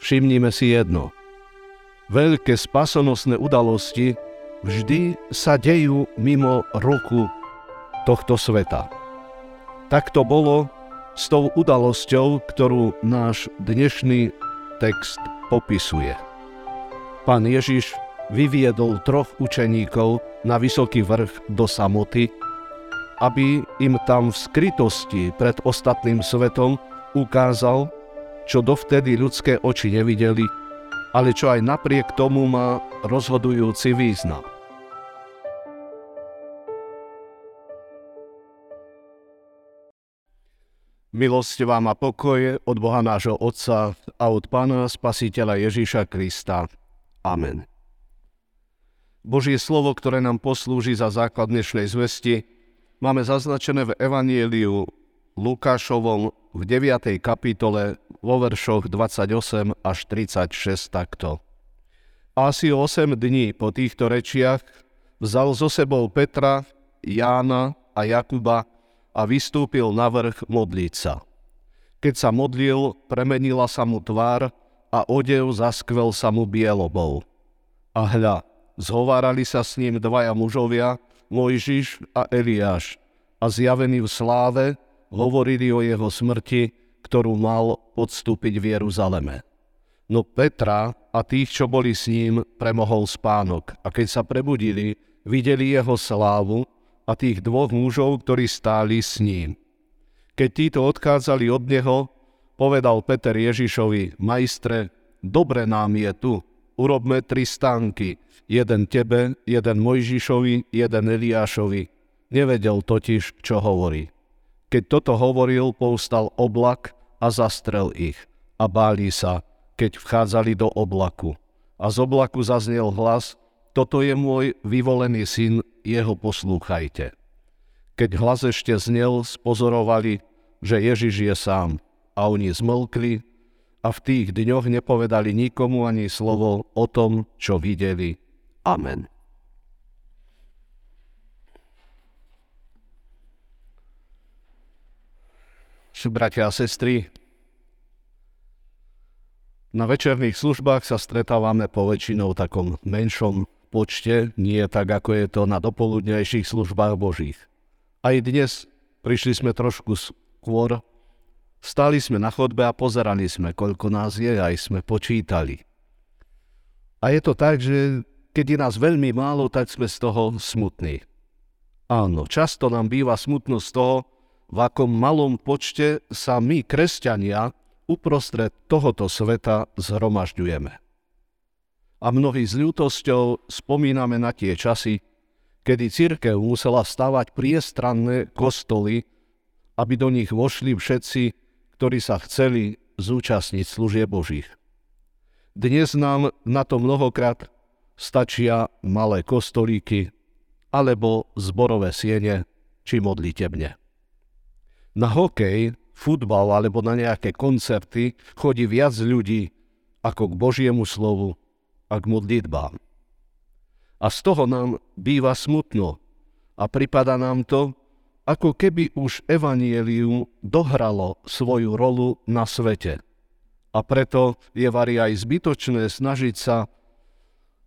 Všimnime si jedno. Veľké spasonosné udalosti vždy sa dejú mimo ruku tohto sveta. Tak to bolo s tou udalosťou, ktorú náš dnešný text popisuje. Pán Ježiš vyviedol troch učeníkov na vysoký vrch do samoty, aby im tam v skrytosti pred ostatným svetom ukázal, čo dovtedy ľudské oči nevideli, ale čo aj napriek tomu má rozhodujúci význam. Milosť vám a pokoje od Boha nášho Otca a od Pána Spasiteľa Ježíša Krista. Amen. Božie slovo, ktoré nám poslúži za základ dnešnej zvesti, máme zaznačené v Evanieliu Lukášovom v 9. kapitole vo veršoch 28 až 36 takto. Asi 8 dní po týchto rečiach vzal so sebou Petra, Jána a Jakuba a vystúpil na vrch modliť sa. Keď sa modlil, premenila sa mu tvár a odev zaskvel sa mu bielobou. A hľa, zhovárali sa s ním dvaja mužovia, Mojžiš a Eliáš, a zjavení v sláve hovorili o jeho smrti, ktorú mal podstúpiť v Jeruzaleme. No Petra a tých, čo boli s ním, premohol spánok a keď sa prebudili, videli jeho slávu a tých dvoch mužov, ktorí stáli s ním. Keď títo odchádzali od neho, povedal Peter Ježišovi, majstre, dobre nám je tu, urobme tri stánky, jeden tebe, jeden Mojžišovi, jeden Eliášovi. Nevedel totiž, čo hovorí. Keď toto hovoril, povstal oblak a zastrel ich a báli sa, keď vchádzali do oblaku. A z oblaku zaznel hlas, toto je môj vyvolený syn, jeho poslúchajte. Keď hlas ešte znel, spozorovali, že Ježiš je sám a oni zmlkli a v tých dňoch nepovedali nikomu ani slovo o tom, čo videli. Amen. Bratia a sestry, na večerných službách sa stretávame po väčšinou takom menšom počte, nie tak ako je to na dopoludnejších službách Božích. Aj dnes prišli sme trošku skôr, stáli sme na chodbe a pozerali sme, koľko nás je, aj sme počítali. A je to tak, že keď je nás veľmi málo, tak sme z toho smutní. Áno, často nám býva smutno z toho, v akom malom počte sa my, kresťania, uprostred tohoto sveta zhromažďujeme a mnohí s ľútosťou spomíname na tie časy, kedy církev musela stavať priestranné kostoly, aby do nich vošli všetci, ktorí sa chceli zúčastniť služie Božích. Dnes nám na to mnohokrát stačia malé kostolíky alebo zborové siene či modlitebne. Na hokej, futbal alebo na nejaké koncerty chodí viac ľudí ako k Božiemu slovu a k modlitbám. A z toho nám býva smutno a pripada nám to, ako keby už evanielium dohralo svoju rolu na svete. A preto je vari aj zbytočné snažiť sa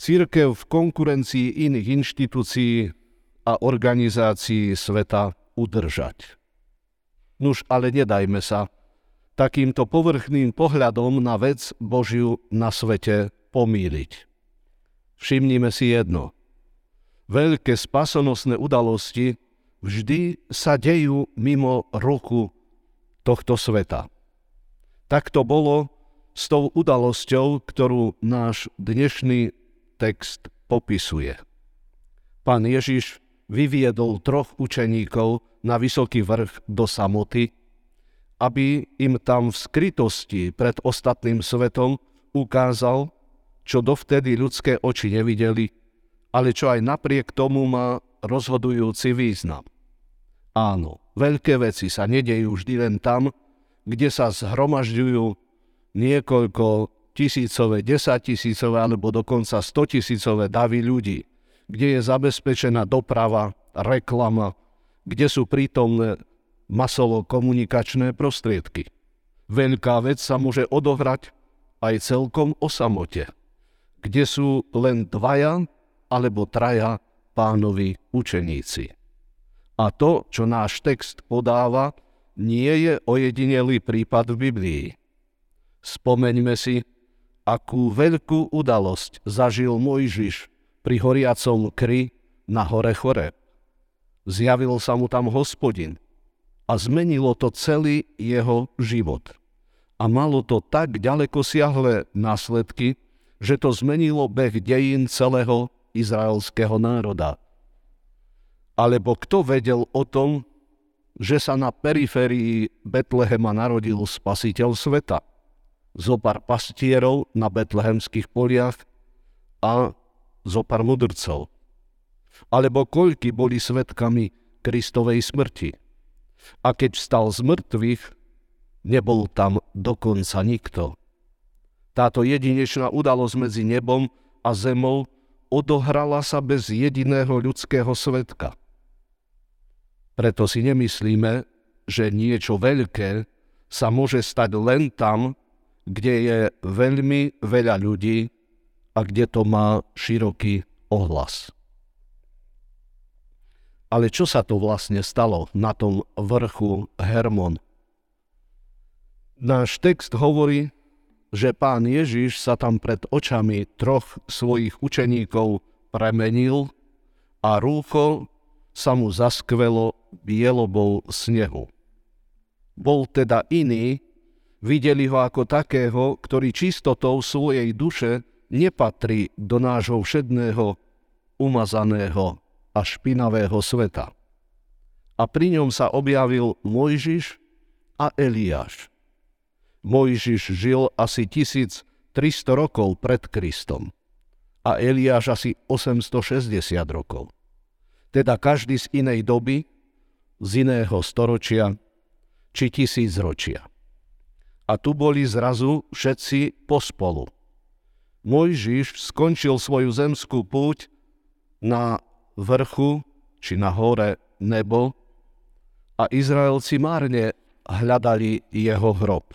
církev v konkurencii iných inštitúcií a organizácií sveta udržať. Nuž ale nedajme sa takýmto povrchným pohľadom na vec Božiu na svete pomýliť. Všimnime si jedno. Veľké spasonosné udalosti vždy sa dejú mimo ruku tohto sveta. Tak to bolo s tou udalosťou, ktorú náš dnešný text popisuje. Pán Ježiš vyviedol troch učeníkov na vysoký vrch do samoty, aby im tam v skrytosti pred ostatným svetom ukázal, čo dovtedy ľudské oči nevideli, ale čo aj napriek tomu má rozhodujúci význam. Áno, veľké veci sa nedejú vždy len tam, kde sa zhromažďujú niekoľko tisícové, desaťtisícové alebo dokonca stotisícové davy ľudí, kde je zabezpečená doprava, reklama, kde sú prítomné masovo komunikačné prostriedky. Veľká vec sa môže odohrať aj celkom o samote, kde sú len dvaja alebo traja pánovi učeníci. A to, čo náš text podáva, nie je ojedinelý prípad v Biblii. Spomeňme si, akú veľkú udalosť zažil Mojžiš pri horiacom kry na hore Choreb. Zjavil sa mu tam hospodin a zmenilo to celý jeho život. A malo to tak ďaleko siahle následky, že to zmenilo beh dejín celého izraelského národa. Alebo kto vedel o tom, že sa na periférii Betlehema narodil spasiteľ sveta? Zo pár pastierov na betlehemských poliach a zo pár mudrcov. Alebo koľky boli svetkami Kristovej smrti. A keď vstal z mŕtvych, nebol tam dokonca nikto. Táto jedinečná udalosť medzi nebom a zemou odohrala sa bez jediného ľudského svetka. Preto si nemyslíme, že niečo veľké sa môže stať len tam, kde je veľmi veľa ľudí a kde to má široký ohlas. Ale čo sa to vlastne stalo na tom vrchu Hermon? Náš text hovorí, že pán Ježiš sa tam pred očami troch svojich učeníkov premenil a rúcho sa mu zaskvelo bielobou snehu. Bol teda iný, videli ho ako takého, ktorý čistotou svojej duše nepatrí do nášho všedného, umazaného a špinavého sveta. A pri ňom sa objavil Mojžiš a Eliáš. Mojžiš žil asi 1300 rokov pred Kristom a Eliáš asi 860 rokov. Teda každý z inej doby, z iného storočia či tisícročia. A tu boli zrazu všetci pospolu. Mojžiš skončil svoju zemskú púť na vrchu či na hore nebo a Izraelci márne hľadali jeho hrob.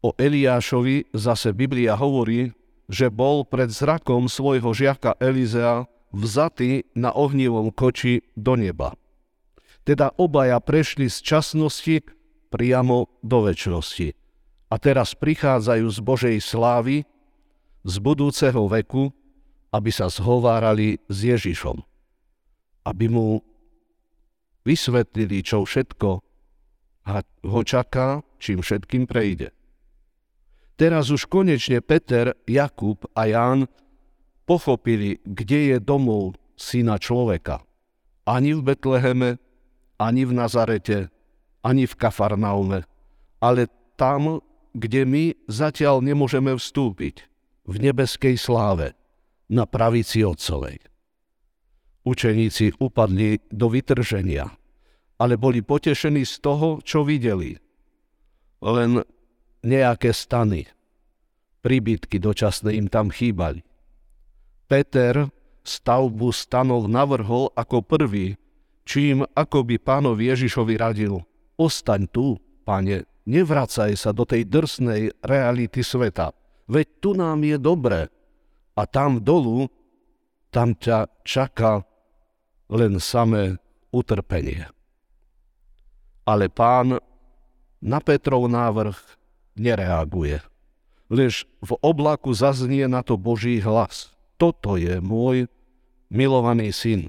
O Eliášovi zase Biblia hovorí, že bol pred zrakom svojho žiaka Elizea vzatý na ohnivom koči do neba. Teda obaja prešli z časnosti priamo do väčšnosti. A teraz prichádzajú z Božej slávy, z budúceho veku, aby sa zhovárali s Ježišom. Aby mu vysvetlili, čo všetko ho čaká, čím všetkým prejde. Teraz už konečne Peter, Jakub a Ján pochopili, kde je domov syna človeka. Ani v Betleheme, ani v Nazarete, ani v Kafarnaume, ale tam, kde my zatiaľ nemôžeme vstúpiť, v nebeskej sláve, na pravici Otcovej. Učeníci upadli do vytrženia, ale boli potešení z toho, čo videli. Len nejaké stany. Príbytky dočasné im tam chýbali. Peter stavbu stanov navrhol ako prvý, čím ako by pánovi Ježišovi radil. Ostaň tu, pane, nevracaj sa do tej drsnej reality sveta, veď tu nám je dobre. A tam dolu, tam ťa čaká len samé utrpenie. Ale pán na Petrov návrh nereaguje. Lež v oblaku zaznie na to Boží hlas. Toto je môj milovaný syn.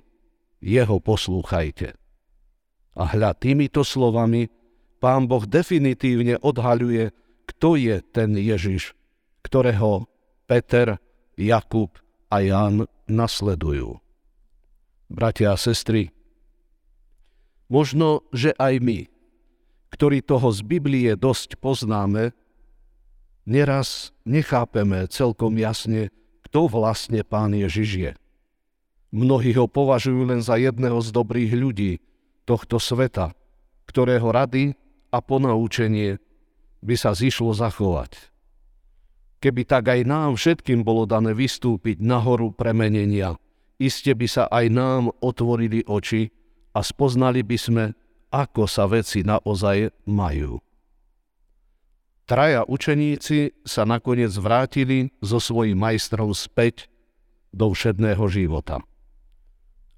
Jeho poslúchajte. A hľa týmito slovami pán Boh definitívne odhaľuje, kto je ten Ježiš, ktorého Peter, Jakub a Jan nasledujú. Bratia a sestry, možno, že aj my, ktorí toho z Biblie dosť poznáme, neraz nechápeme celkom jasne, kto vlastne pán Ježiš je. Mnohí ho považujú len za jedného z dobrých ľudí tohto sveta, ktorého rady a ponaučenie by sa zišlo zachovať. Keby tak aj nám všetkým bolo dané vystúpiť na horu premenenia, iste by sa aj nám otvorili oči a spoznali by sme, ako sa veci naozaj majú. Traja učeníci sa nakoniec vrátili so svojím majstrom späť do všedného života.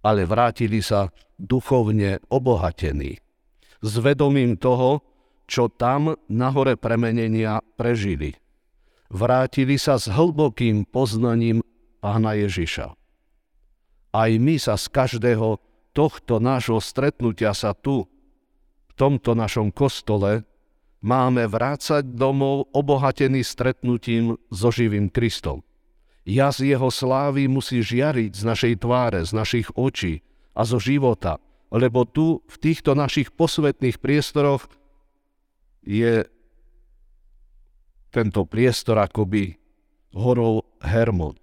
Ale vrátili sa duchovne obohatení, s vedomím toho, čo tam na hore premenenia prežili. Vrátili sa s hlbokým poznaním Pána Ježiša. Aj my sa z každého tohto nášho stretnutia sa tu, v tomto našom kostole, máme vrácať domov obohatený stretnutím so živým Kristom. Jas jeho slávy musí žiariť z našej tváre, z našich očí a zo života, lebo tu, v týchto našich posvetných priestoroch, je tento priestor akoby horou Hermon.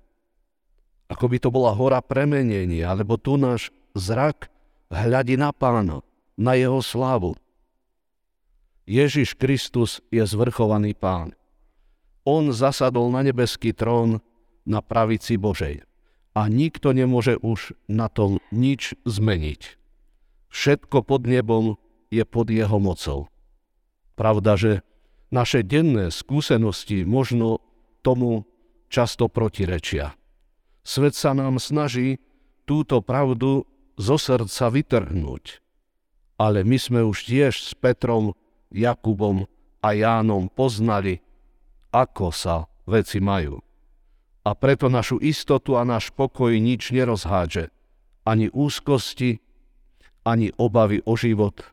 Ako by to bola hora premenenia, alebo tu náš zrak hľadí na pána, na jeho slávu, Ježiš Kristus je zvrchovaný pán. On zasadol na nebeský trón na pravici Božej a nikto nemôže už na tom nič zmeniť. Všetko pod nebom je pod jeho mocou. Pravda, že naše denné skúsenosti možno tomu často protirečia. Svet sa nám snaží túto pravdu zo srdca vytrhnúť. Ale my sme už tiež s Petrom Jakubom a Jánom poznali, ako sa veci majú. A preto našu istotu a náš pokoj nič nerozhádže. Ani úzkosti, ani obavy o život,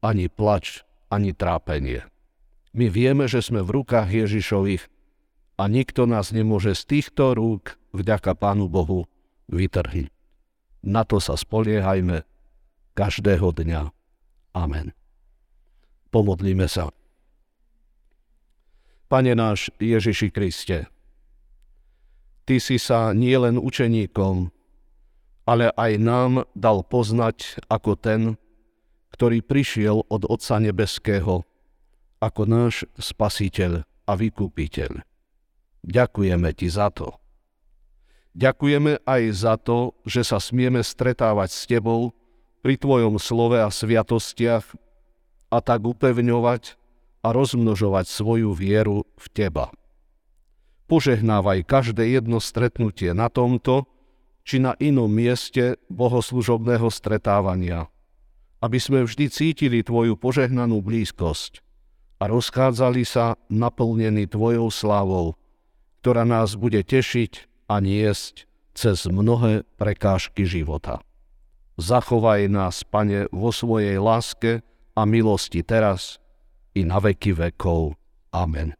ani plač, ani trápenie. My vieme, že sme v rukách Ježišových a nikto nás nemôže z týchto rúk vďaka Pánu Bohu vytrhnúť. Na to sa spoliehajme každého dňa. Amen. Pomodlíme sa. Pane náš Ježiši Kriste, Ty si sa nielen učeníkom, ale aj nám dal poznať ako ten, ktorý prišiel od Otca Nebeského, ako náš Spasiteľ a Vykupiteľ. Ďakujeme Ti za to. Ďakujeme aj za to, že sa smieme stretávať s Tebou pri Tvojom slove a sviatostiach a tak upevňovať a rozmnožovať svoju vieru v Teba. Požehnávaj každé jedno stretnutie na tomto či na inom mieste bohoslužobného stretávania, aby sme vždy cítili Tvoju požehnanú blízkosť a rozchádzali sa naplnení Tvojou slávou, ktorá nás bude tešiť a niesť cez mnohé prekážky života. Zachovaj nás, Pane, vo svojej láske a milosti teraz i na veky vekov. Amen.